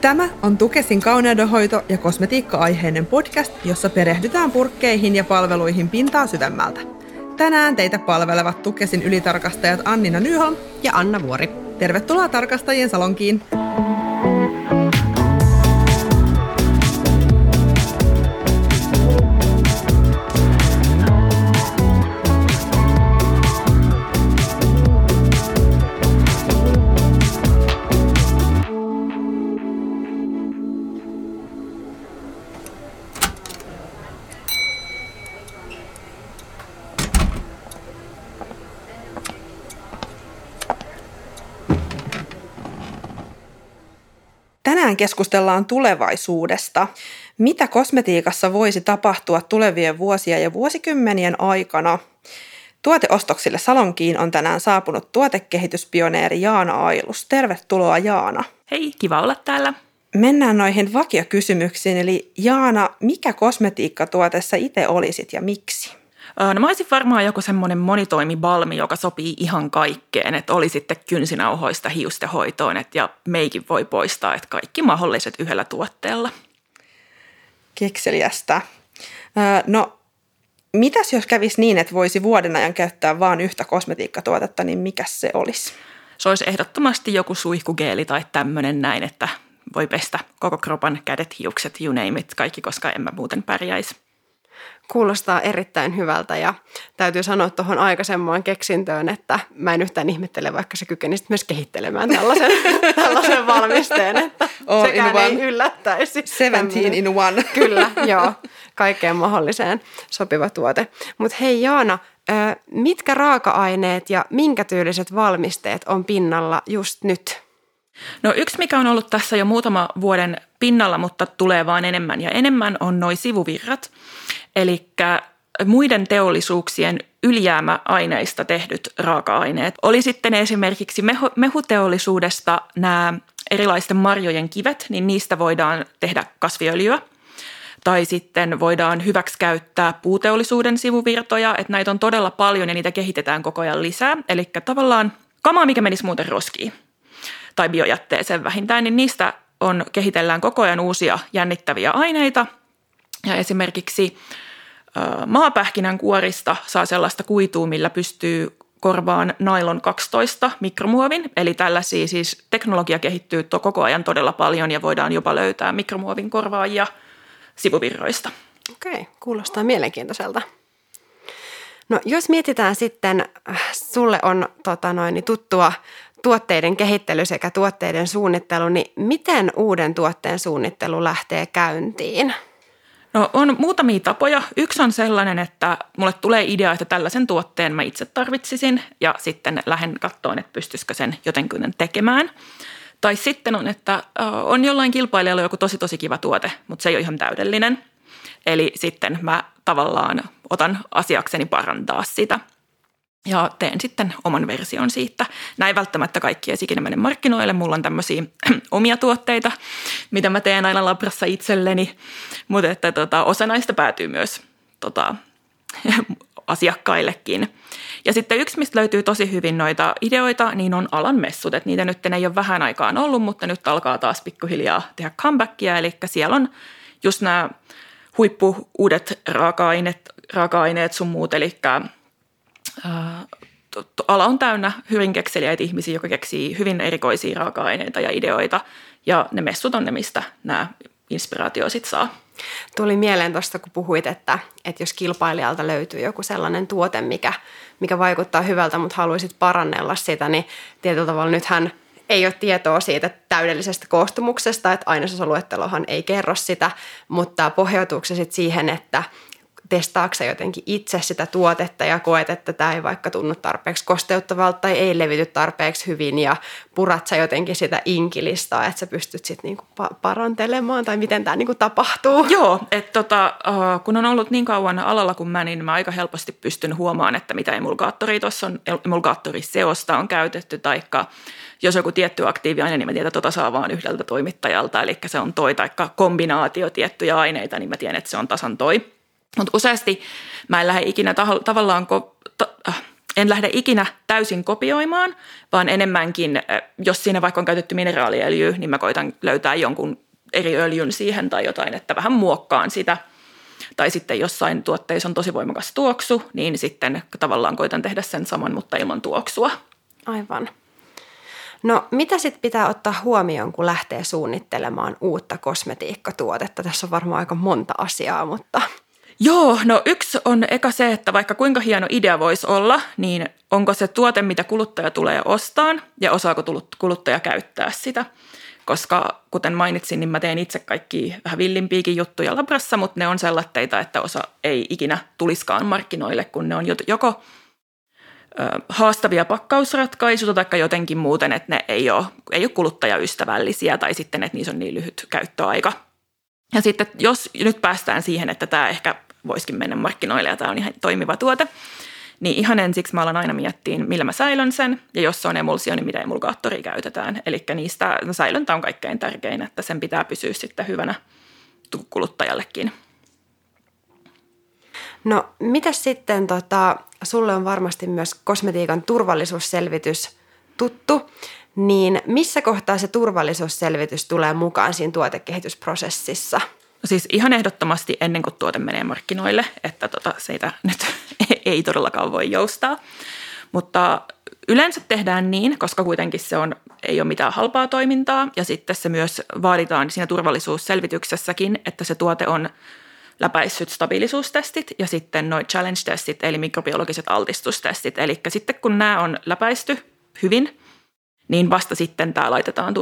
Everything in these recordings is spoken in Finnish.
Tämä on Tukesin kauneudenhoito- ja kosmetiikka-aiheinen podcast, jossa perehdytään purkkeihin ja palveluihin pintaa syvemmältä. Tänään teitä palvelevat Tukesin ylitarkastajat Annina Nyholm ja Anna Vuori. Tervetuloa tarkastajien salonkiin! Keskustellaan tulevaisuudesta. Mitä kosmetiikassa voisi tapahtua tulevien vuosien ja vuosikymmenien aikana? Tuoteostoksille Salonkiin on tänään saapunut tuotekehityspioneeri Jaana Ailus. Tervetuloa Jaana. Hei, kiva olla täällä. Mennään noihin vakiokysymyksiin. Eli Jaana, mikä kosmetiikkatuote sä itse olisit ja miksi? No mä olisin varmaan joku semmoinen monitoimibalmi, joka sopii ihan kaikkeen, että oli sitten kynsinauhoista hiustehoitoon et ja meikin voi poistaa, että kaikki mahdolliset yhdellä tuotteella. Kekseliästä. No, mitäs jos kävisi niin, että voisi vuoden ajan käyttää vain yhtä kosmetiikkatuotetta, niin mikä se olisi? Se olisi ehdottomasti joku suihkugeeli tai tämmöinen näin, että voi pestä koko kropan kädet, hiukset, you name it, kaikki, koska en mä muuten pärjäisi. Kuulostaa erittäin hyvältä ja täytyy sanoa tuohon aikaisemmaan keksintöön, että mä en yhtään ihmettele, vaikka se kykenisi myös kehittelemään tällaisen, tällaisen valmisteen, että oh, sekään ei one. yllättäisi. 17 in one. Kyllä, joo. Kaikkeen mahdolliseen sopiva tuote. Mutta hei Jaana, mitkä raaka-aineet ja minkä tyyliset valmisteet on pinnalla just nyt? No yksi, mikä on ollut tässä jo muutama vuoden pinnalla, mutta tulee vaan enemmän ja enemmän, on noin sivuvirrat. Eli muiden teollisuuksien ylijäämäaineista tehdyt raaka-aineet. Oli sitten esimerkiksi mehuteollisuudesta nämä erilaisten marjojen kivet, niin niistä voidaan tehdä kasviöljyä. Tai sitten voidaan hyväksikäyttää puuteollisuuden sivuvirtoja, että näitä on todella paljon ja niitä kehitetään koko ajan lisää. Eli tavallaan kamaa, mikä menisi muuten roskiin tai biojätteeseen vähintään, niin niistä on, kehitellään koko ajan uusia jännittäviä aineita. Ja esimerkiksi maapähkinän kuorista saa sellaista kuitua, millä pystyy korvaan nailon 12 mikromuovin. Eli tällaisia siis teknologia kehittyy koko ajan todella paljon ja voidaan jopa löytää mikromuovin korvaajia sivuvirroista. Okei, kuulostaa mielenkiintoiselta. No jos mietitään sitten, äh, sulle on tota noin, tuttua tuotteiden kehittely sekä tuotteiden suunnittelu, niin miten uuden tuotteen suunnittelu lähtee käyntiin? No on muutamia tapoja. Yksi on sellainen, että mulle tulee idea, että tällaisen tuotteen mä itse tarvitsisin ja sitten lähden katsomaan, että pystyisikö sen jotenkin tekemään. Tai sitten on, että on jollain kilpailijalla joku tosi tosi kiva tuote, mutta se ei ole ihan täydellinen. Eli sitten mä tavallaan otan asiakseni parantaa sitä – ja teen sitten oman version siitä. Näin välttämättä kaikki ei ikinä mene markkinoille. Mulla on tämmöisiä omia tuotteita, mitä mä teen aina labrassa itselleni, mutta että tota, osa näistä päätyy myös tota, asiakkaillekin. Ja sitten yksi, mistä löytyy tosi hyvin noita ideoita, niin on alan messut. Että niitä nyt ei ole vähän aikaan ollut, mutta nyt alkaa taas pikkuhiljaa tehdä comebackia. Eli siellä on just nämä huippu uudet raaka-aineet, raaka-aineet sun muut, eli ala on täynnä hyvin kekseliäitä ihmisiä, jotka keksii hyvin erikoisia raaka-aineita ja ideoita. Ja ne messut on ne, mistä nämä inspiraatio sitten saa. Tuli mieleen tuosta, kun puhuit, että, että jos kilpailijalta löytyy joku sellainen tuote, mikä, mikä vaikuttaa hyvältä, mutta haluaisit parannella sitä, niin tietyllä tavalla nythän ei ole tietoa siitä täydellisestä koostumuksesta, että ainesosoluettelohan ei kerro sitä, mutta pohjautuuko se sitten siihen, että testaakse jotenkin itse sitä tuotetta ja koet, että tämä ei vaikka tunnu tarpeeksi kosteuttavalta tai ei levity tarpeeksi hyvin ja purat sä jotenkin sitä inkilistaa, että sä pystyt sitten niinku parantelemaan tai miten tämä niinku tapahtuu? Joo, että tota, kun on ollut niin kauan alalla kuin mä, niin mä aika helposti pystyn huomaan, että mitä emulgaattori tuossa on, emulgaattoriseosta on käytetty, taikka jos joku tietty aktiiviaine, niin mä tiedän, että tota saa vaan yhdeltä toimittajalta, eli se on toi, taikka kombinaatio tiettyjä aineita, niin mä tiedän, että se on tasan toi. Mutta useasti mä en lähde ikinä taho, tavallaan, ko, ta, äh, en lähde ikinä täysin kopioimaan, vaan enemmänkin, jos siinä vaikka on käytetty mineraaliöljyä, niin mä koitan löytää jonkun eri öljyn siihen tai jotain, että vähän muokkaan sitä. Tai sitten jossain tuotteissa on tosi voimakas tuoksu, niin sitten tavallaan koitan tehdä sen saman, mutta ilman tuoksua. Aivan. No mitä sitten pitää ottaa huomioon, kun lähtee suunnittelemaan uutta kosmetiikkatuotetta? Tässä on varmaan aika monta asiaa, mutta... Joo, no yksi on eka se, että vaikka kuinka hieno idea voisi olla, niin onko se tuote, mitä kuluttaja tulee ostaan ja osaako kuluttaja käyttää sitä. Koska kuten mainitsin, niin mä teen itse kaikki vähän villimpiikin juttuja labrassa, mutta ne on sellaitteita, että osa ei ikinä tuliskaan markkinoille, kun ne on joko haastavia pakkausratkaisuja tai jotenkin muuten, että ne ei ole, ei ole kuluttajaystävällisiä tai sitten, että niissä on niin lyhyt käyttöaika. Ja sitten jos nyt päästään siihen, että tämä ehkä voisikin mennä markkinoille ja tämä on ihan toimiva tuote, niin ihan ensiksi mä alan aina miettiä, millä mä säilön sen, ja jos se on emulsio, niin mitä emulgaattoria käytetään. Eli niistä no säilöntä on kaikkein tärkein, että sen pitää pysyä sitten hyvänä kuluttajallekin. No, mitä sitten, tota, sulle on varmasti myös kosmetiikan turvallisuusselvitys tuttu, niin missä kohtaa se turvallisuusselvitys tulee mukaan siinä tuotekehitysprosessissa? No siis ihan ehdottomasti ennen kuin tuote menee markkinoille, että tota, siitä nyt ei todellakaan voi joustaa. Mutta yleensä tehdään niin, koska kuitenkin se on, ei ole mitään halpaa toimintaa ja sitten se myös vaaditaan siinä turvallisuusselvityksessäkin, että se tuote on läpäissyt stabiilisuustestit ja sitten noin challenge-testit eli mikrobiologiset altistustestit. Eli sitten kun nämä on läpäisty hyvin, niin vasta sitten tämä laitetaan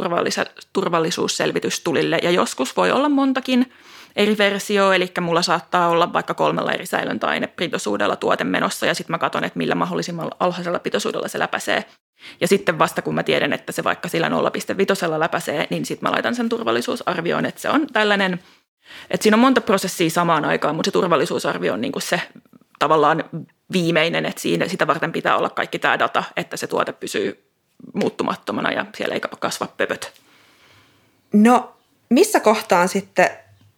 turvallisuusselvitys tulille. Ja joskus voi olla montakin eri versio, eli mulla saattaa olla vaikka kolmella eri säilöntäainepitoisuudella tuote menossa, ja sitten mä katson, että millä mahdollisimman alhaisella pitoisuudella se läpäisee. Ja sitten vasta kun mä tiedän, että se vaikka sillä 0,5 läpäisee, niin sitten mä laitan sen turvallisuusarvioon, että se on tällainen, että siinä on monta prosessia samaan aikaan, mutta se turvallisuusarvio on niin kuin se tavallaan viimeinen, että siinä, sitä varten pitää olla kaikki tämä data, että se tuote pysyy muuttumattomana ja siellä ei kasva pöpöt. No, missä kohtaan sitten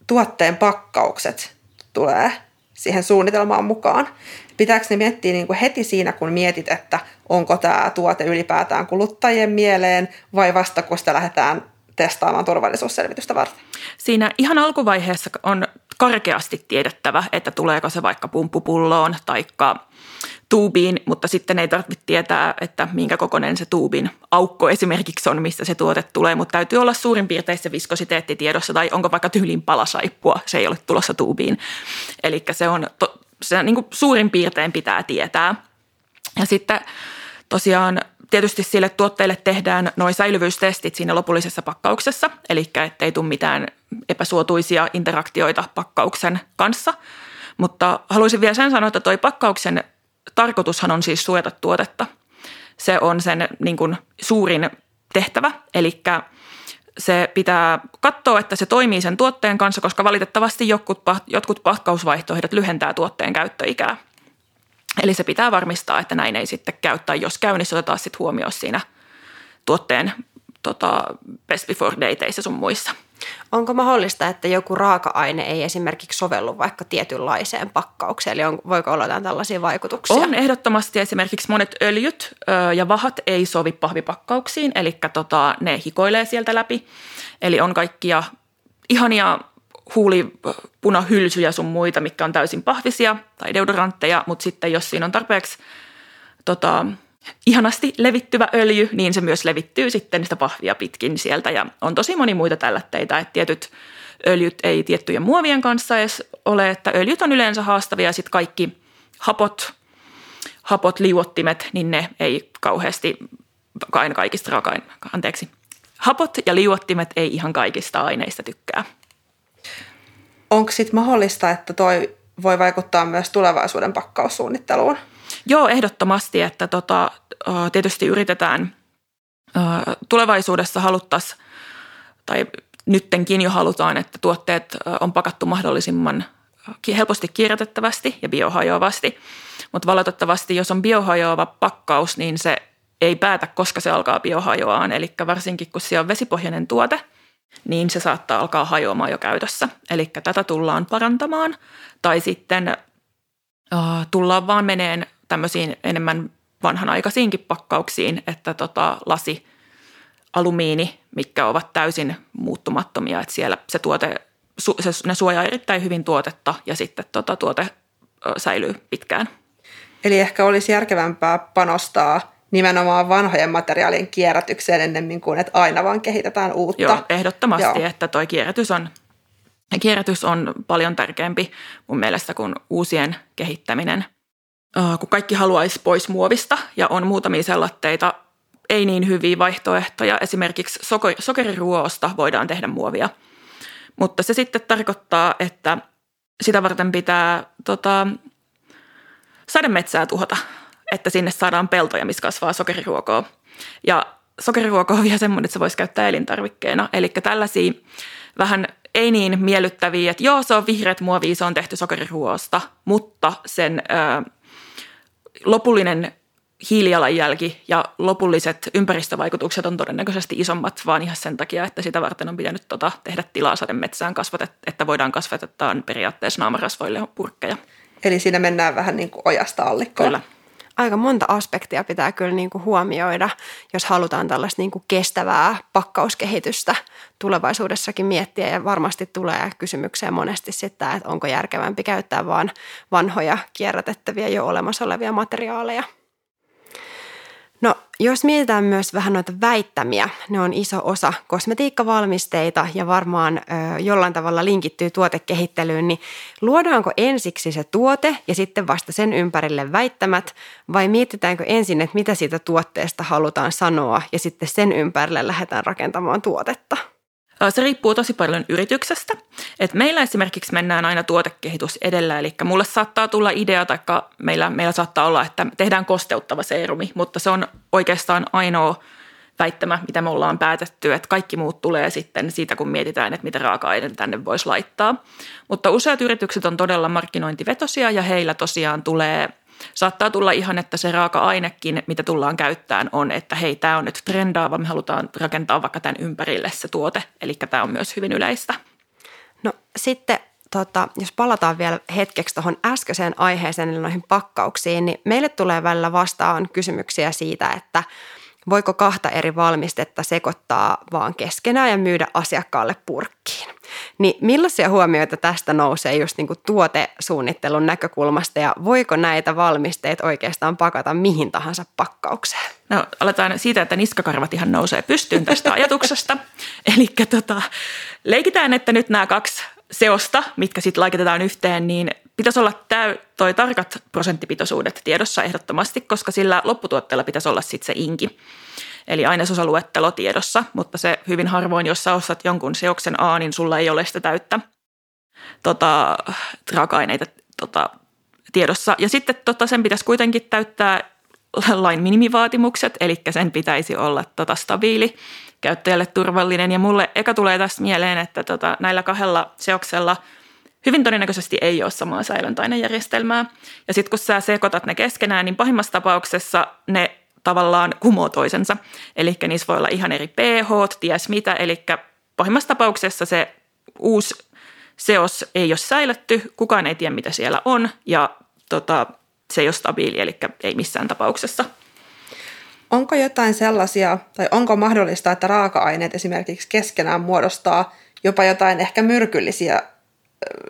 tuotteen pakkaukset tulee siihen suunnitelmaan mukaan? Pitääkö ne miettiä niin kuin heti siinä, kun mietit, että onko tämä tuote ylipäätään kuluttajien mieleen vai vasta kun sitä lähdetään testaamaan turvallisuusselvitystä varten? Siinä ihan alkuvaiheessa on karkeasti tiedettävä, että tuleeko se vaikka pumppupulloon tai tuubiin, mutta sitten ei tarvitse tietää, että minkä kokoinen se tuubin aukko esimerkiksi on, mistä se tuote tulee, mutta täytyy olla suurin piirtein se viskositeetti tiedossa tai onko vaikka tyylin palasaippua, se ei ole tulossa tuubiin. Eli se on, to, se niin kuin suurin piirtein pitää tietää. Ja sitten tosiaan tietysti sille tuotteelle tehdään noin säilyvyystestit siinä lopullisessa pakkauksessa, eli ettei tule mitään epäsuotuisia interaktioita pakkauksen kanssa. Mutta haluaisin vielä sen sanoa, että toi pakkauksen tarkoitushan on siis suojata tuotetta. Se on sen niin kuin, suurin tehtävä, eli se pitää katsoa, että se toimii sen tuotteen kanssa, koska valitettavasti jotkut, jotkut pakkausvaihtoehdot lyhentää tuotteen käyttöikää. Eli se pitää varmistaa, että näin ei sitten käyttää, jos käynnissä otetaan sitten huomioon siinä tuotteen tota, best before dateissa sun muissa. Onko mahdollista, että joku raaka-aine ei esimerkiksi sovellu vaikka tietynlaiseen pakkaukseen? Eli on, voiko olla jotain tällaisia vaikutuksia? On ehdottomasti esimerkiksi monet öljyt ö, ja vahat ei sovi pahvipakkauksiin, eli tota, ne hikoilee sieltä läpi. Eli on kaikkia ihania huulipunahylsyjä sun muita, mikä on täysin pahvisia tai deodorantteja, mutta sitten jos siinä on tarpeeksi tota, ihanasti levittyvä öljy, niin se myös levittyy sitten sitä pahvia pitkin sieltä. Ja on tosi moni muita tällätteitä, että tietyt öljyt ei tiettyjen muovien kanssa edes ole, että öljyt on yleensä haastavia ja sitten kaikki hapot, hapot liuottimet, niin ne ei kauheasti aina kaikista raaka anteeksi, hapot ja liuottimet ei ihan kaikista aineista tykkää. Onko sitten mahdollista, että toi voi vaikuttaa myös tulevaisuuden pakkaussuunnitteluun? Joo, ehdottomasti, että tota, tietysti yritetään tulevaisuudessa haluttaisiin, tai nyttenkin jo halutaan, että tuotteet on pakattu mahdollisimman helposti kierrätettävästi ja biohajoavasti. Mutta valitettavasti, jos on biohajoava pakkaus, niin se ei päätä, koska se alkaa biohajoaan. Eli varsinkin, kun se on vesipohjainen tuote, niin se saattaa alkaa hajoamaan jo käytössä. Eli tätä tullaan parantamaan. Tai sitten tullaan vaan meneen tämmöisiin enemmän vanhanaikaisiinkin pakkauksiin, että tota, lasi, alumiini, mitkä ovat täysin muuttumattomia, että siellä se tuote, se, ne suojaa erittäin hyvin tuotetta ja sitten tota, tuote säilyy pitkään. Eli ehkä olisi järkevämpää panostaa nimenomaan vanhojen materiaalien kierrätykseen ennemmin kuin, että aina vaan kehitetään uutta. Joo, ehdottomasti, Joo. että tuo kierrätys on, kierrätys on paljon tärkeämpi mun mielestä kuin uusien kehittäminen. Kun kaikki haluaisi pois muovista ja on muutamia sellatteita, ei niin hyviä vaihtoehtoja. Esimerkiksi sokeriruoasta voidaan tehdä muovia. Mutta se sitten tarkoittaa, että sitä varten pitää tota, sademetsää tuhota että sinne saadaan peltoja, missä kasvaa sokeriruokoa. Ja sokeriruoko on vielä semmoinen, että se voisi käyttää elintarvikkeena. Eli tällaisia vähän ei niin miellyttäviä, että joo, se on vihreät muovia, se on tehty sokeriruoasta, mutta sen ö, lopullinen hiilijalanjälki ja lopulliset ympäristövaikutukset on todennäköisesti isommat, vaan ihan sen takia, että sitä varten on pitänyt tota, tehdä tilaa sademetsään kasvatet, että voidaan kasvattaa periaatteessa naamarasvoille purkkeja. Eli siinä mennään vähän niin kuin ojasta allikkoon. Kyllä aika monta aspektia pitää kyllä niin kuin huomioida, jos halutaan tällaista niin kuin kestävää pakkauskehitystä tulevaisuudessakin miettiä. Ja varmasti tulee kysymykseen monesti sitä, että onko järkevämpi käyttää vain vanhoja kierrätettäviä jo olemassa olevia materiaaleja – No, jos mietitään myös vähän noita väittämiä, ne on iso osa kosmetiikkavalmisteita ja varmaan ö, jollain tavalla linkittyy tuotekehittelyyn, niin luodaanko ensiksi se tuote ja sitten vasta sen ympärille väittämät vai mietitäänkö ensin, että mitä siitä tuotteesta halutaan sanoa ja sitten sen ympärille lähdetään rakentamaan tuotetta? Se riippuu tosi paljon yrityksestä. Et meillä esimerkiksi mennään aina tuotekehitys edellä, eli mulle saattaa tulla idea, tai meillä, meillä saattaa olla, että tehdään kosteuttava seerumi, mutta se on oikeastaan ainoa väittämä, mitä me ollaan päätetty, että kaikki muut tulee sitten siitä, kun mietitään, että mitä raaka-aineita tänne voisi laittaa. Mutta useat yritykset on todella markkinointivetosia ja heillä tosiaan tulee – Saattaa tulla ihan, että se raaka-ainekin, mitä tullaan käyttämään, on, että hei, tämä on nyt trendaava, me halutaan rakentaa vaikka tämän ympärille se tuote. Eli tämä on myös hyvin yleistä. No sitten tota, jos palataan vielä hetkeksi tuohon äskeiseen aiheeseen, eli noihin pakkauksiin, niin meille tulee välillä vastaan kysymyksiä siitä, että – voiko kahta eri valmistetta sekoittaa vaan keskenään ja myydä asiakkaalle purkkiin. Niin millaisia huomioita tästä nousee just niin kuin tuotesuunnittelun näkökulmasta ja voiko näitä valmisteita oikeastaan pakata mihin tahansa pakkaukseen? No aletaan siitä, että niskakarvat ihan nousee pystyyn tästä ajatuksesta. Eli tota, leikitään, että nyt nämä kaksi seosta, mitkä sitten laitetaan yhteen, niin pitäisi olla täy, toi tarkat prosenttipitoisuudet tiedossa ehdottomasti, koska sillä lopputuotteella pitäisi olla sitten se inki. Eli ainesosaluettelo tiedossa, mutta se hyvin harvoin, jos sä ostat jonkun seoksen A, niin sulla ei ole sitä täyttä tota, raaka-aineita tota, tiedossa. Ja sitten tota, sen pitäisi kuitenkin täyttää lain minimivaatimukset, eli sen pitäisi olla tota, stabiili, käyttäjälle turvallinen. Ja mulle eka tulee tästä mieleen, että tota, näillä kahdella seoksella – hyvin todennäköisesti ei ole samaa säilöntäainejärjestelmää. Ja sitten kun sä sekoitat ne keskenään, niin pahimmassa tapauksessa ne tavallaan kumoo toisensa. Eli niissä voi olla ihan eri pH, ties mitä. Eli pahimmassa tapauksessa se uusi seos ei ole säilytty, kukaan ei tiedä mitä siellä on ja tota, se ei ole stabiili, eli ei missään tapauksessa. Onko jotain sellaisia, tai onko mahdollista, että raaka-aineet esimerkiksi keskenään muodostaa jopa jotain ehkä myrkyllisiä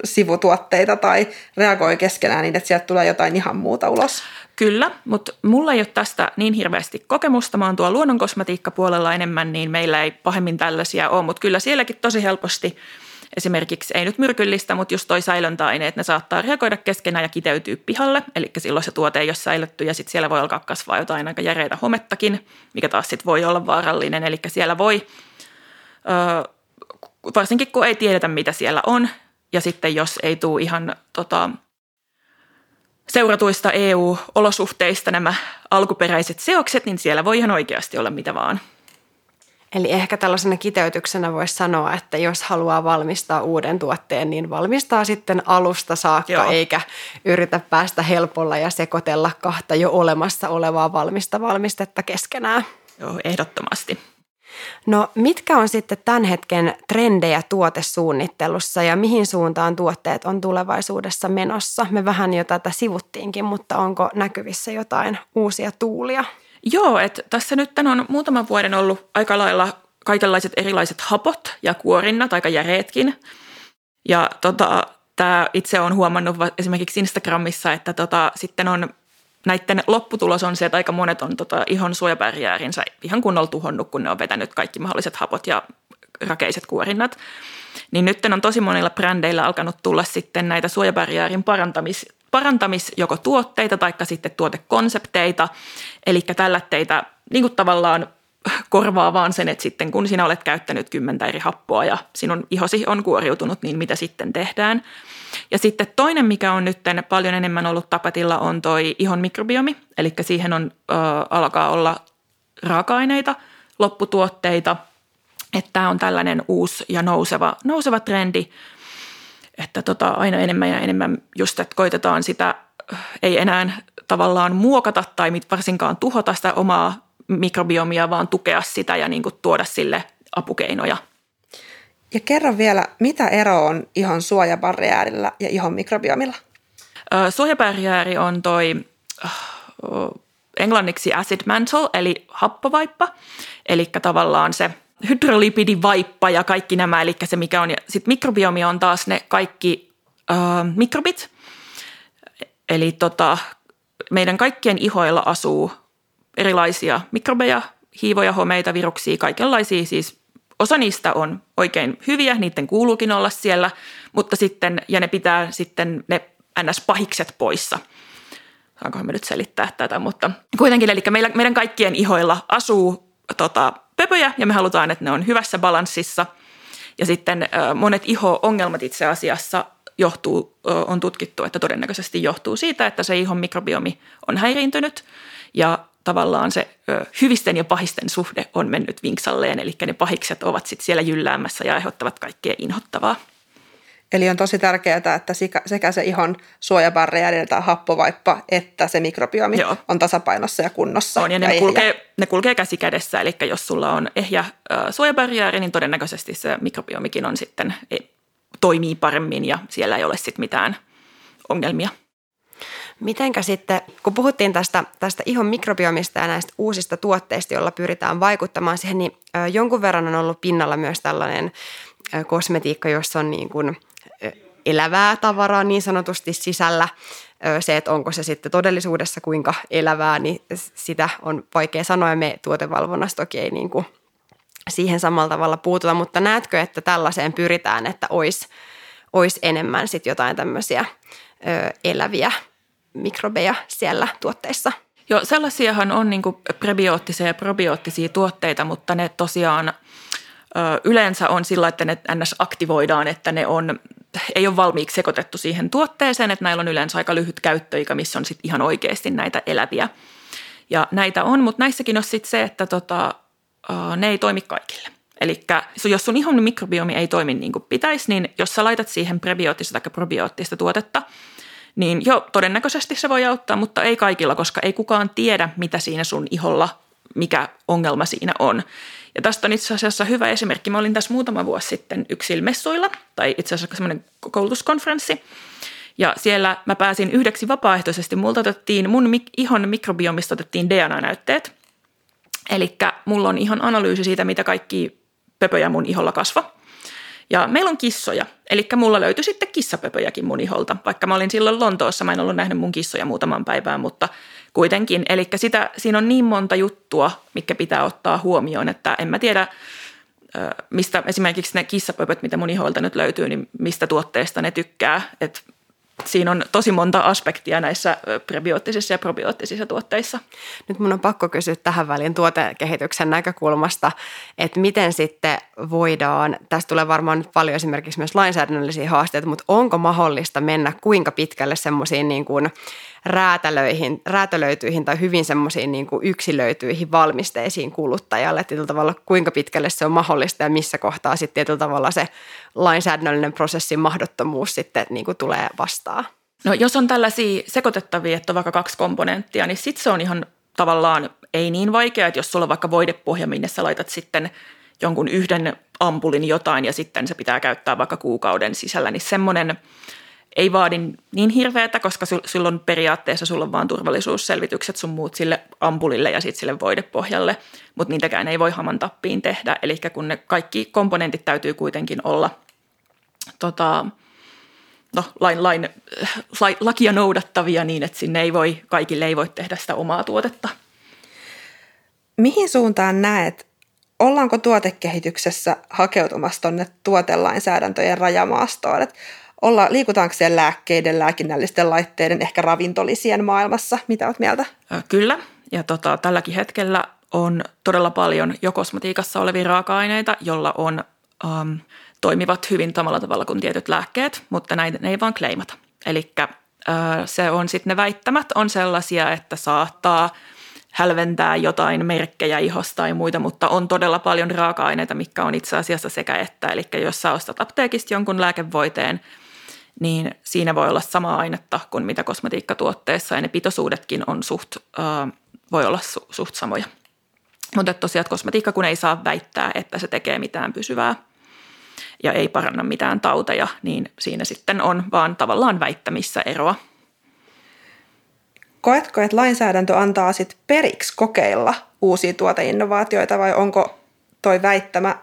sivutuotteita tai reagoi keskenään niin, että sieltä tulee jotain ihan muuta ulos. Kyllä, mutta mulla ei ole tästä niin hirveästi kokemusta. Mä oon tuolla luonnonkosmetiikkapuolella enemmän, niin meillä ei pahemmin tällaisia ole, mutta kyllä sielläkin tosi helposti esimerkiksi ei nyt myrkyllistä, mutta just toi säilöntäaineet, ne saattaa reagoida keskenään ja kiteytyy pihalle, eli silloin se tuote ei ole säilytty ja sitten siellä voi alkaa kasvaa jotain aika järeitä homettakin, mikä taas sitten voi olla vaarallinen, eli siellä voi, varsinkin kun ei tiedetä mitä siellä on, ja sitten jos ei tule ihan tota, seuratuista EU-olosuhteista nämä alkuperäiset seokset, niin siellä voi ihan oikeasti olla mitä vaan. Eli ehkä tällaisena kiteytyksenä voisi sanoa, että jos haluaa valmistaa uuden tuotteen, niin valmistaa sitten alusta saakka, Joo. eikä yritä päästä helpolla ja sekoitella kahta jo olemassa olevaa valmista valmistetta keskenään. Joo, ehdottomasti. No mitkä on sitten tämän hetken trendejä tuotesuunnittelussa ja mihin suuntaan tuotteet on tulevaisuudessa menossa? Me vähän jo tätä sivuttiinkin, mutta onko näkyvissä jotain uusia tuulia? Joo, että tässä nyt on muutaman vuoden ollut aika lailla kaikenlaiset erilaiset hapot ja kuorinnat, aika järeetkin. Ja tota, tämä itse on huomannut esimerkiksi Instagramissa, että tota, sitten on näiden lopputulos on se, että aika monet on tota ihon suojabarriäärinsä ihan kunnolla tuhonnut, kun ne on vetänyt kaikki mahdolliset hapot ja rakeiset kuorinnat. Niin nyt on tosi monilla brändeillä alkanut tulla sitten näitä suojabarriäärin parantamis, parantamis joko tuotteita tai sitten tuotekonsepteita. Eli tällä teitä niin kuin tavallaan korvaa vaan sen, että sitten kun sinä olet käyttänyt kymmentä eri happoa ja sinun ihosi on kuoriutunut, niin mitä sitten tehdään. Ja sitten toinen, mikä on nyt paljon enemmän ollut tapetilla, on toi ihon mikrobiomi. Eli siihen on, ö, alkaa olla raaka-aineita, lopputuotteita. Että tämä on tällainen uusi ja nouseva, nouseva trendi, että tota, aina enemmän ja enemmän just, että koitetaan sitä, ei enää tavallaan muokata tai varsinkaan tuhota sitä omaa mikrobiomia, vaan tukea sitä ja niin kuin tuoda sille apukeinoja. Ja kerro vielä, mitä ero on ihon suojabarriärillä ja ihon mikrobiomilla? Suojabarriääri on toi englanniksi acid mantle, eli happovaippa, eli tavallaan se hydrolipidivaippa ja kaikki nämä, eli se mikä on. Sitten mikrobiomi on taas ne kaikki äh, mikrobit, eli tota, meidän kaikkien ihoilla asuu erilaisia mikrobeja, hiivoja, homeita, viruksia, kaikenlaisia siis Osa niistä on oikein hyviä, niiden kuuluukin olla siellä, mutta sitten, ja ne pitää sitten ne ns-pahikset poissa. Saankohan me nyt selittää tätä, mutta kuitenkin, eli meillä, meidän kaikkien ihoilla asuu tota, pöpöjä ja me halutaan, että ne on hyvässä balanssissa. Ja sitten monet iho-ongelmat itse asiassa johtuu, on tutkittu, että todennäköisesti johtuu siitä, että se ihon mikrobiomi on häiriintynyt ja tavallaan se hyvisten ja pahisten suhde on mennyt vinksalleen, eli ne pahikset ovat sitten siellä jylläämässä ja aiheuttavat kaikkea inhottavaa. Eli on tosi tärkeää, että sekä se ihon suojabarriäri tai happovaippa että se mikrobiomi Joo. on tasapainossa ja kunnossa. On, ja, ne, ja kulkee, ne kulkee käsi kädessä, eli jos sulla on ehjä suojabarriäri, niin todennäköisesti se mikrobiomikin on sitten, e, toimii paremmin ja siellä ei ole sitten mitään ongelmia. Mitenkä sitten, kun puhuttiin tästä, tästä ihon mikrobiomista ja näistä uusista tuotteista, joilla pyritään vaikuttamaan siihen, niin jonkun verran on ollut pinnalla myös tällainen kosmetiikka, jossa on niin kuin elävää tavaraa niin sanotusti sisällä. Se, että onko se sitten todellisuudessa kuinka elävää, niin sitä on vaikea sanoa me tuotevalvonnassa toki ei niin kuin siihen samalla tavalla puututa, mutta näetkö, että tällaiseen pyritään, että olisi, olisi enemmän sitten jotain tämmöisiä eläviä mikrobeja siellä tuotteissa. Joo, sellaisiahan on niin prebioottisia ja probioottisia tuotteita, mutta ne tosiaan ö, yleensä on sillä, että ne ns. aktivoidaan, että ne on, ei ole valmiiksi sekoitettu siihen tuotteeseen, että näillä on yleensä aika lyhyt käyttöikä, missä on sitten ihan oikeasti näitä eläviä. Ja näitä on, mutta näissäkin on sitten se, että tota, ne ei toimi kaikille. Eli jos sun ihon mikrobiomi ei toimi niin kuin pitäisi, niin jos sä laitat siihen prebioottista tai probioottista tuotetta – niin jo todennäköisesti se voi auttaa, mutta ei kaikilla, koska ei kukaan tiedä, mitä siinä sun iholla, mikä ongelma siinä on. Ja tästä on itse asiassa hyvä esimerkki. Mä olin tässä muutama vuosi sitten yksilmessuilla, tai itse asiassa semmoinen koulutuskonferenssi. Ja siellä mä pääsin yhdeksi vapaaehtoisesti. Multa otettiin, mun ihon mikrobiomista otettiin DNA-näytteet. Eli mulla on ihan analyysi siitä, mitä kaikki pöpöjä mun iholla kasva. Ja meillä on kissoja, eli mulla löytyi sitten kissapöpöjäkin mun iholta, vaikka mä olin silloin Lontoossa, mä en ollut nähnyt mun kissoja muutaman päivään, mutta kuitenkin. Eli sitä, siinä on niin monta juttua, mikä pitää ottaa huomioon, että en mä tiedä, mistä esimerkiksi ne kissapöpöt, mitä mun ihoilta nyt löytyy, niin mistä tuotteesta ne tykkää. Että siinä on tosi monta aspektia näissä prebioottisissa ja probioottisissa tuotteissa. Nyt mun on pakko kysyä tähän väliin tuotekehityksen näkökulmasta, että miten sitten voidaan, tästä tulee varmaan nyt paljon esimerkiksi myös lainsäädännöllisiä haasteita, mutta onko mahdollista mennä kuinka pitkälle semmoisiin niin kuin räätälöihin, räätälöityihin tai hyvin semmoisiin niin kuin yksilöityihin valmisteisiin kuluttajalle, tietyllä tavalla kuinka pitkälle se on mahdollista ja missä kohtaa sitten tietyllä tavalla se lainsäädännöllinen prosessin mahdottomuus sitten niin kuin tulee vastaan. No jos on tällaisia sekoitettavia, että on vaikka kaksi komponenttia, niin sitten se on ihan tavallaan ei niin vaikea, että jos sulla on vaikka voidepohja, minne sä laitat sitten jonkun yhden ampulin jotain ja sitten se pitää käyttää vaikka kuukauden sisällä, niin semmoinen ei vaadi niin hirveätä, koska silloin periaatteessa sulla on vaan turvallisuusselvitykset sun muut sille ampulille ja sitten sille voidepohjalle, mutta niitäkään ei voi haman tappiin tehdä. Eli kun ne kaikki komponentit täytyy kuitenkin olla tota, no, lain, lain, lain, lakia noudattavia niin, että sinne ei voi, kaikille ei voi tehdä sitä omaa tuotetta. Mihin suuntaan näet, ollaanko tuotekehityksessä hakeutumassa tuonne tuotelainsäädäntöjen rajamaastoon? Että olla, liikutaanko siellä lääkkeiden, lääkinnällisten laitteiden, ehkä ravintolisien maailmassa? Mitä olet mieltä? Kyllä, ja tota, tälläkin hetkellä on todella paljon jo kosmetiikassa olevia raaka-aineita, jolla on um, toimivat hyvin samalla tavalla kuin tietyt lääkkeet, mutta näitä ne ei vaan kleimata. Eli se on sitten ne väittämät on sellaisia, että saattaa hälventää jotain merkkejä ihosta tai muita, mutta on todella paljon raaka-aineita, mikä on itse asiassa sekä että. Eli jos sä ostat apteekista jonkun lääkevoiteen, niin siinä voi olla sama ainetta kuin mitä kosmetiikkatuotteessa ja ne pitoisuudetkin on suht, äh, voi olla su, suht samoja. Mutta tosiaan kosmetiikka kun ei saa väittää, että se tekee mitään pysyvää ja ei paranna mitään tauteja, niin siinä sitten on vaan tavallaan väittämissä eroa. Koetko, että lainsäädäntö antaa sit periksi kokeilla uusia tuoteinnovaatioita vai onko toi väittämä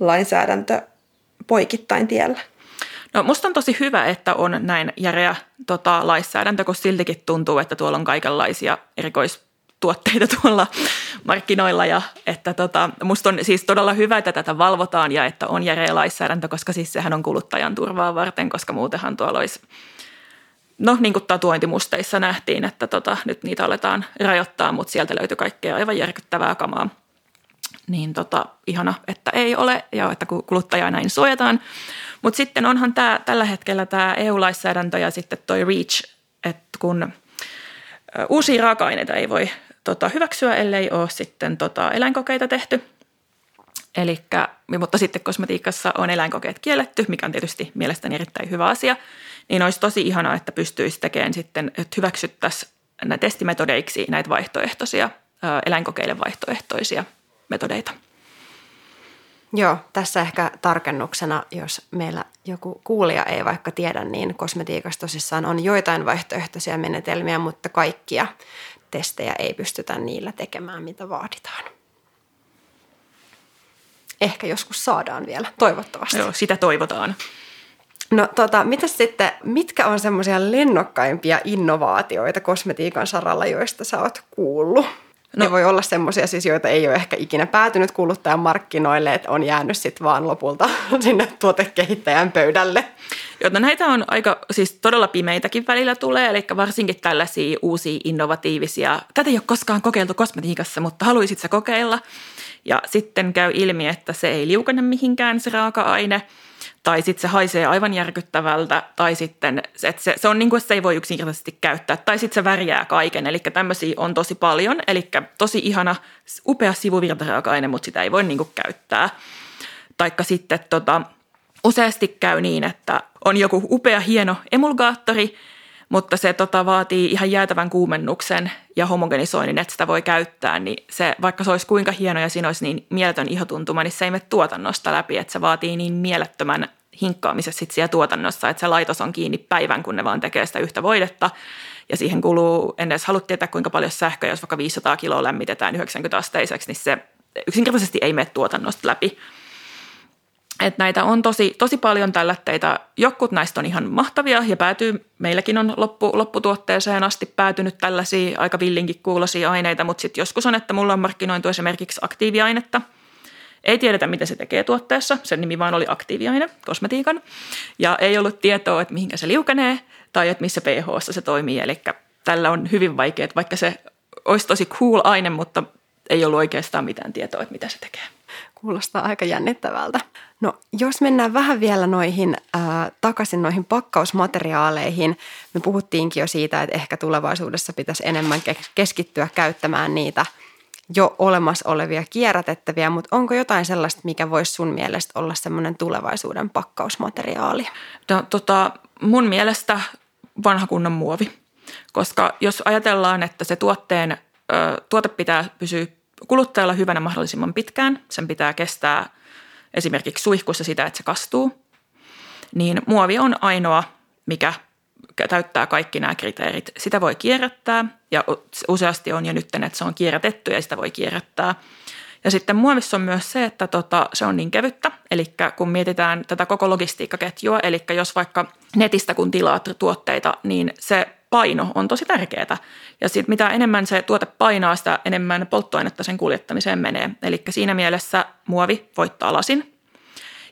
lainsäädäntö poikittain tiellä? No musta on tosi hyvä, että on näin järeä tota, lainsäädäntö, koska siltikin tuntuu, että tuolla on kaikenlaisia erikoistuotteita tuolla markkinoilla. Ja että tota, musta on siis todella hyvä, että tätä valvotaan ja että on järeä lainsäädäntö, koska siis sehän on kuluttajan turvaa varten, koska muutenhan tuolla olisi no niin kuin tatuointimusteissa nähtiin, että tota, nyt niitä aletaan rajoittaa, mutta sieltä löytyi kaikkea aivan järkyttävää kamaa. Niin tota, ihana, että ei ole ja että kuluttajaa näin suojataan. Mutta sitten onhan tää, tällä hetkellä tämä EU-lainsäädäntö ja sitten toi REACH, että kun uusia raaka-aineita ei voi tota, hyväksyä, ellei ole sitten tota, eläinkokeita tehty. Elikkä, mutta sitten kosmetiikassa on eläinkokeet kielletty, mikä on tietysti mielestäni erittäin hyvä asia. Niin olisi tosi ihanaa, että pystyisi tekemään sitten, että hyväksyttäisiin testimetodeiksi näitä vaihtoehtoisia, eläinkokeille vaihtoehtoisia metodeita. Joo, tässä ehkä tarkennuksena, jos meillä joku kuulija ei vaikka tiedä, niin kosmetiikassa tosissaan on joitain vaihtoehtoisia menetelmiä, mutta kaikkia testejä ei pystytä niillä tekemään, mitä vaaditaan. Ehkä joskus saadaan vielä, toivottavasti. Joo, sitä toivotaan. No tota, mitä sitten, mitkä on semmoisia lennokkaimpia innovaatioita kosmetiikan saralla, joista sä oot kuullut? No. Ne voi olla semmoisia siis, joita ei ole ehkä ikinä päätynyt kuluttajan markkinoille, että on jäänyt sitten vaan lopulta sinne tuotekehittäjän pöydälle. Jotta näitä on aika, siis todella pimeitäkin välillä tulee, eli varsinkin tällaisia uusia innovatiivisia, tätä ei ole koskaan kokeiltu kosmetiikassa, mutta haluaisit sä kokeilla. Ja sitten käy ilmi, että se ei liukene mihinkään se raaka-aine – tai sitten se haisee aivan järkyttävältä, tai sitten että se, se on niin kuin, se ei voi yksinkertaisesti käyttää, tai sitten se värjää kaiken, eli tämmöisiä on tosi paljon, eli tosi ihana, upea sivuvirtaraaka-aine, mutta sitä ei voi niin kuin käyttää. Taikka sitten tota, useasti käy niin, että on joku upea, hieno emulgaattori, mutta se tota, vaatii ihan jäätävän kuumennuksen ja homogenisoinnin, että sitä voi käyttää, niin se, vaikka se olisi kuinka hieno ja siinä olisi niin mieletön ihotuntuma, niin se ei mene tuotannosta läpi, että se vaatii niin mielettömän hinkkaamisessa sit siellä tuotannossa, että se laitos on kiinni päivän, kun ne vaan tekee sitä yhtä voidetta. Ja siihen kuluu, en edes halua tietää kuinka paljon sähköä, jos vaikka 500 kiloa lämmitetään 90 asteiseksi, niin se yksinkertaisesti ei mene tuotannosta läpi. Et näitä on tosi, tosi paljon tällätteitä. Jotkut näistä on ihan mahtavia ja päätyy, meilläkin on loppu, lopputuotteeseen asti päätynyt tällaisia aika villinkin kuulosia aineita, mutta sitten joskus on, että mulla on markkinointu esimerkiksi aktiiviainetta – ei tiedetä, mitä se tekee tuotteessa. Sen nimi vaan oli aktiiviaine, kosmetiikan. Ja ei ollut tietoa, että mihinkä se liukenee tai että missä pH se toimii. Eli tällä on hyvin vaikea, vaikka se olisi tosi cool aine, mutta ei ollut oikeastaan mitään tietoa, että mitä se tekee. Kuulostaa aika jännittävältä. No jos mennään vähän vielä noihin äh, takaisin noihin pakkausmateriaaleihin. Me puhuttiinkin jo siitä, että ehkä tulevaisuudessa pitäisi enemmän keskittyä käyttämään niitä – jo olemassa olevia kierrätettäviä, mutta onko jotain sellaista, mikä voisi sun mielestä olla semmoinen tulevaisuuden pakkausmateriaali? No, tota, mun mielestä vanha kunnon muovi, koska jos ajatellaan, että se tuotteen ö, tuote pitää pysyä kuluttajalla hyvänä mahdollisimman pitkään. Sen pitää kestää esimerkiksi suihkussa sitä, että se kastuu. Niin muovi on ainoa, mikä täyttää kaikki nämä kriteerit. Sitä voi kierrättää ja useasti on jo nyt, että se on kierrätetty ja sitä voi kierrättää. Ja sitten muovissa on myös se, että tota, se on niin kevyttä, eli kun mietitään tätä koko logistiikkaketjua, eli jos vaikka netistä kun tilaat tuotteita, niin se paino on tosi tärkeää. Ja sitten mitä enemmän se tuote painaa, sitä enemmän polttoainetta sen kuljettamiseen menee. Eli siinä mielessä muovi voittaa lasin.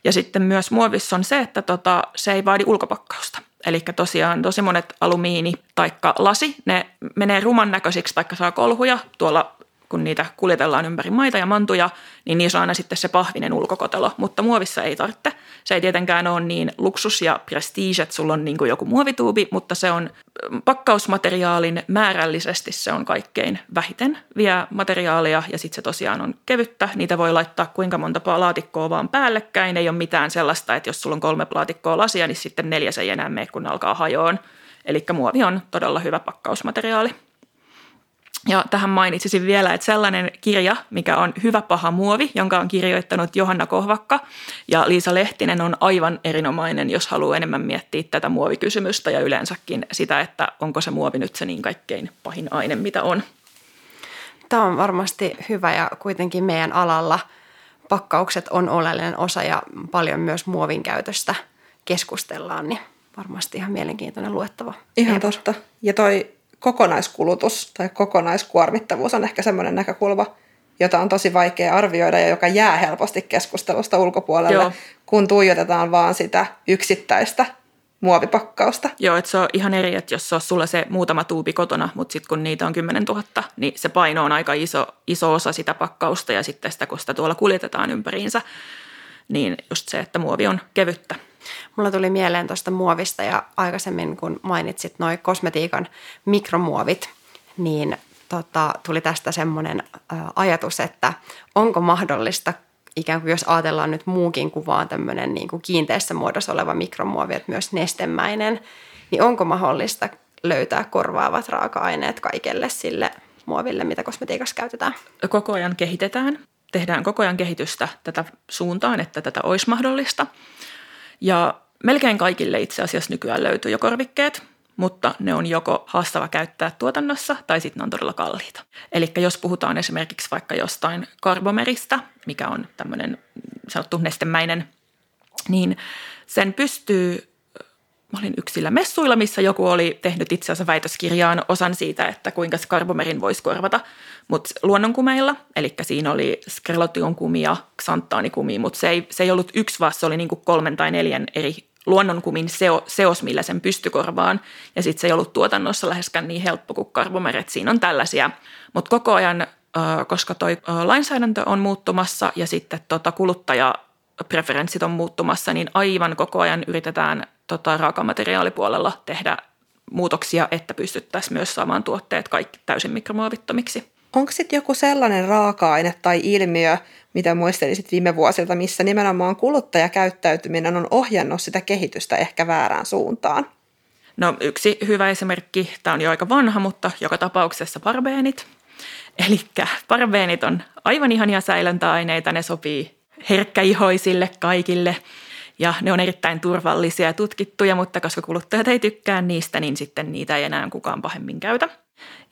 Ja sitten myös muovissa on se, että tota, se ei vaadi ulkopakkausta. Eli tosiaan tosi monet alumiini tai lasi, ne menee ruman näköisiksi tai saa kolhuja tuolla kun niitä kuljetellaan ympäri maita ja mantuja, niin niissä on aina sitten se pahvinen ulkokotelo, mutta muovissa ei tarvitse. Se ei tietenkään ole niin luksus ja prestige, että sulla on niin kuin joku muovituubi, mutta se on pakkausmateriaalin määrällisesti se on kaikkein vähiten vie materiaalia ja sitten se tosiaan on kevyttä. Niitä voi laittaa kuinka monta laatikkoa vaan päällekkäin. Ei ole mitään sellaista, että jos sulla on kolme laatikkoa lasia, niin sitten neljäs ei enää mene, kun alkaa hajoon. Eli muovi on todella hyvä pakkausmateriaali. Ja tähän mainitsisin vielä, että sellainen kirja, mikä on Hyvä paha muovi, jonka on kirjoittanut Johanna Kohvakka ja Liisa Lehtinen on aivan erinomainen, jos haluaa enemmän miettiä tätä muovikysymystä ja yleensäkin sitä, että onko se muovi nyt se niin kaikkein pahin aine, mitä on. Tämä on varmasti hyvä ja kuitenkin meidän alalla pakkaukset on oleellinen osa ja paljon myös muovin käytöstä keskustellaan, niin varmasti ihan mielenkiintoinen luettava. Ihan totta. Ja toi kokonaiskulutus tai kokonaiskuormittavuus on ehkä semmoinen näkökulma, jota on tosi vaikea arvioida ja joka jää helposti keskustelusta ulkopuolelle, Joo. kun tuijotetaan vaan sitä yksittäistä muovipakkausta. Joo, että se on ihan eri, että jos se on sulla se muutama tuubi kotona, mutta sitten kun niitä on 10 000, niin se paino on aika iso, iso osa sitä pakkausta ja sitten sitä, kun sitä tuolla kuljetetaan ympäriinsä, niin just se, että muovi on kevyttä. Mulla tuli mieleen tuosta muovista ja aikaisemmin kun mainitsit noin kosmetiikan mikromuovit, niin tota, tuli tästä semmoinen ajatus, että onko mahdollista ikään kuin jos ajatellaan nyt muukin kuvaan tämmöinen niin kuin kiinteässä muodossa oleva mikromuovi, että myös nestemäinen, niin onko mahdollista löytää korvaavat raaka-aineet kaikelle sille muoville, mitä kosmetiikassa käytetään? Koko ajan kehitetään. Tehdään koko ajan kehitystä tätä suuntaan, että tätä olisi mahdollista. Ja melkein kaikille itse asiassa nykyään löytyy jo korvikkeet, mutta ne on joko haastava käyttää tuotannossa tai sitten ne on todella kalliita. Eli jos puhutaan esimerkiksi vaikka jostain karbomerista, mikä on tämmöinen sanottu nestemäinen, niin sen pystyy Mä olin yksillä messuilla, missä joku oli tehnyt itse asiassa väitöskirjaan osan siitä, että kuinka karbomerin voisi korvata, mutta luonnonkumeilla, eli siinä oli skrelotion ja xanttaanikumi, mutta se ei, se ei ollut yksi, vaan se oli niin kuin kolmen tai neljän eri luonnonkumin seo, seos, millä sen pysty korvaan. Ja sitten se ei ollut tuotannossa läheskään niin helppo kuin karbomeret. Siinä on tällaisia. Mutta koko ajan, koska toi lainsäädäntö on muuttumassa ja sitten tota kuluttaja preferenssit on muuttumassa, niin aivan koko ajan yritetään tota, raakamateriaalipuolella tehdä muutoksia, että pystyttäisiin myös saamaan tuotteet kaikki täysin mikromuovittomiksi. Onko sitten joku sellainen raaka-aine tai ilmiö, mitä muistelisit viime vuosilta, missä nimenomaan kuluttajakäyttäytyminen on ohjannut sitä kehitystä ehkä väärään suuntaan? No yksi hyvä esimerkki, tämä on jo aika vanha, mutta joka tapauksessa parabeenit. Eli parabeenit on aivan ihania säilöntäaineita, ne sopii herkkäihoisille kaikille ja ne on erittäin turvallisia ja tutkittuja, mutta koska kuluttajat ei tykkää niistä, niin sitten niitä ei enää kukaan pahemmin käytä.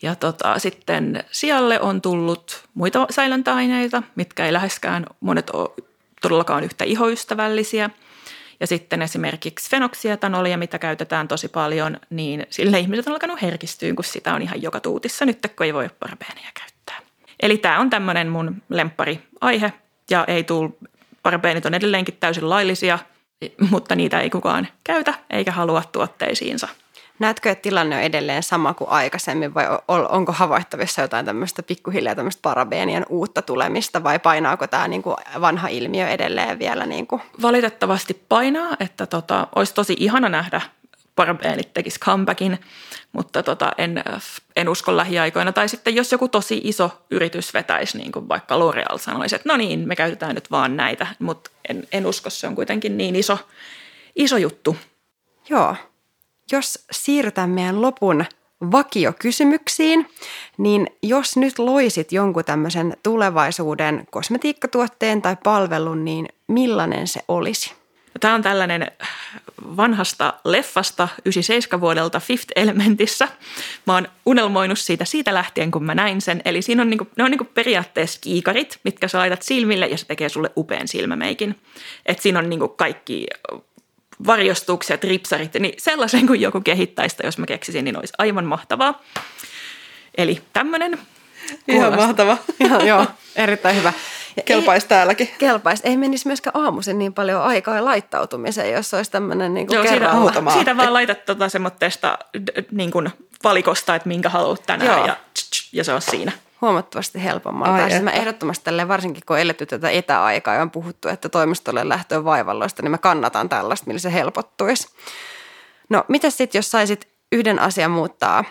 Ja tota, sitten sijalle on tullut muita säilöntäaineita, mitkä ei läheskään monet ole todellakaan yhtä ihoystävällisiä. Ja sitten esimerkiksi fenoksietanolia, mitä käytetään tosi paljon, niin sille ihmiset on alkanut herkistyä, kun sitä on ihan joka tuutissa nyt, kun ei voi parabeeneja käyttää. Eli tämä on tämmöinen mun lemppari aihe ja ei tule, parabeenit on edelleenkin täysin laillisia, mutta niitä ei kukaan käytä eikä halua tuotteisiinsa – Näetkö, että tilanne on edelleen sama kuin aikaisemmin vai onko havaittavissa jotain tämmöistä pikkuhiljaa tämmöistä parabeenien uutta tulemista vai painaako tämä niin kuin vanha ilmiö edelleen vielä? Niin kuin? Valitettavasti painaa, että tota, olisi tosi ihana nähdä parabeenit tekisi comebackin, mutta tota, en, en usko lähiaikoina. Tai sitten jos joku tosi iso yritys vetäisi, niin kuin vaikka L'Oreal sanoisi, että no niin, me käytetään nyt vaan näitä, mutta en, en usko, se on kuitenkin niin iso, iso juttu. Joo, jos siirrytään meidän lopun vakiokysymyksiin, niin jos nyt loisit jonkun tämmöisen tulevaisuuden kosmetiikkatuotteen tai palvelun, niin millainen se olisi? Tämä on tällainen vanhasta leffasta 97 vuodelta Fifth Elementissä. Mä oon unelmoinut siitä siitä lähtien, kun mä näin sen. Eli siinä on niinku, ne on niinku periaatteessa kiikarit, mitkä sä laitat silmille ja se tekee sulle upean silmämeikin. Et siinä on niinku kaikki varjostukset, ripsarit, niin sellaisen kuin joku kehittäistä, jos mä keksisin, niin olisi aivan mahtavaa. Eli tämmöinen. Ihan mahtava. joo, joo, erittäin hyvä. Kelpaisi täälläkin. Kelpaisi. Ei menisi myöskään aamuisin niin paljon aikaa laittautumiseen, jos olisi tämmöinen niin kuin Joo, siitä, kerralla. siitä vaan laitat tota semmoitteesta niin kuin valikosta, että minkä haluat tänään Joo. ja, tsch, tsch, ja se on siinä. huomattavasti helpommalta. Ai siis mä ehdottomasti tälleen, varsinkin kun on eletty tätä etäaikaa ja on puhuttu, että toimistolle lähtö on vaivalloista, niin mä kannatan tällaista, millä se helpottuisi. No, mitä sitten, jos saisit yhden asian muuttaa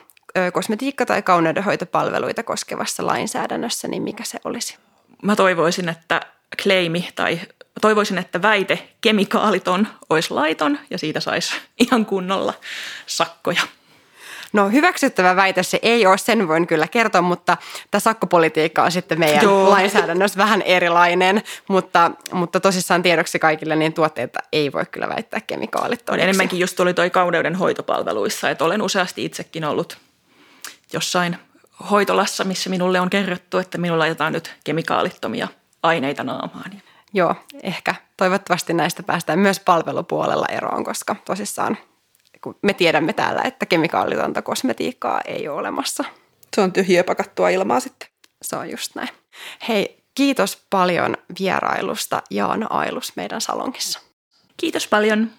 kosmetiikka- tai kauneudenhoitopalveluita koskevassa lainsäädännössä, niin mikä se olisi? Mä toivoisin, että claimi tai toivoisin, että väite kemikaaliton olisi laiton ja siitä saisi ihan kunnolla sakkoja. No hyväksyttävä väite se ei ole, sen voin kyllä kertoa, mutta tämä sakkopolitiikka on sitten meidän Joo. Lainsäädännössä vähän erilainen, mutta, mutta tosissaan tiedoksi kaikille, niin tuotteita ei voi kyllä väittää On kemikaalittomiksi. enemmänkin just oli toi kauden hoitopalveluissa, että olen useasti itsekin ollut jossain hoitolassa, missä minulle on kerrottu, että minulla laitetaan nyt kemikaalittomia aineita naamaan. Joo, ehkä toivottavasti näistä päästään myös palvelupuolella eroon, koska tosissaan kun me tiedämme täällä, että kemikaalitonta kosmetiikkaa ei ole olemassa. Se on tyhjiö pakattua ilmaa sitten. Se on just näin. Hei, kiitos paljon vierailusta Jaana Ailus meidän salongissa. Kiitos paljon.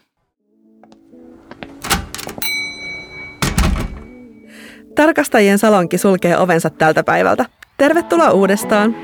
Tarkastajien salonki sulkee ovensa tältä päivältä. Tervetuloa uudestaan!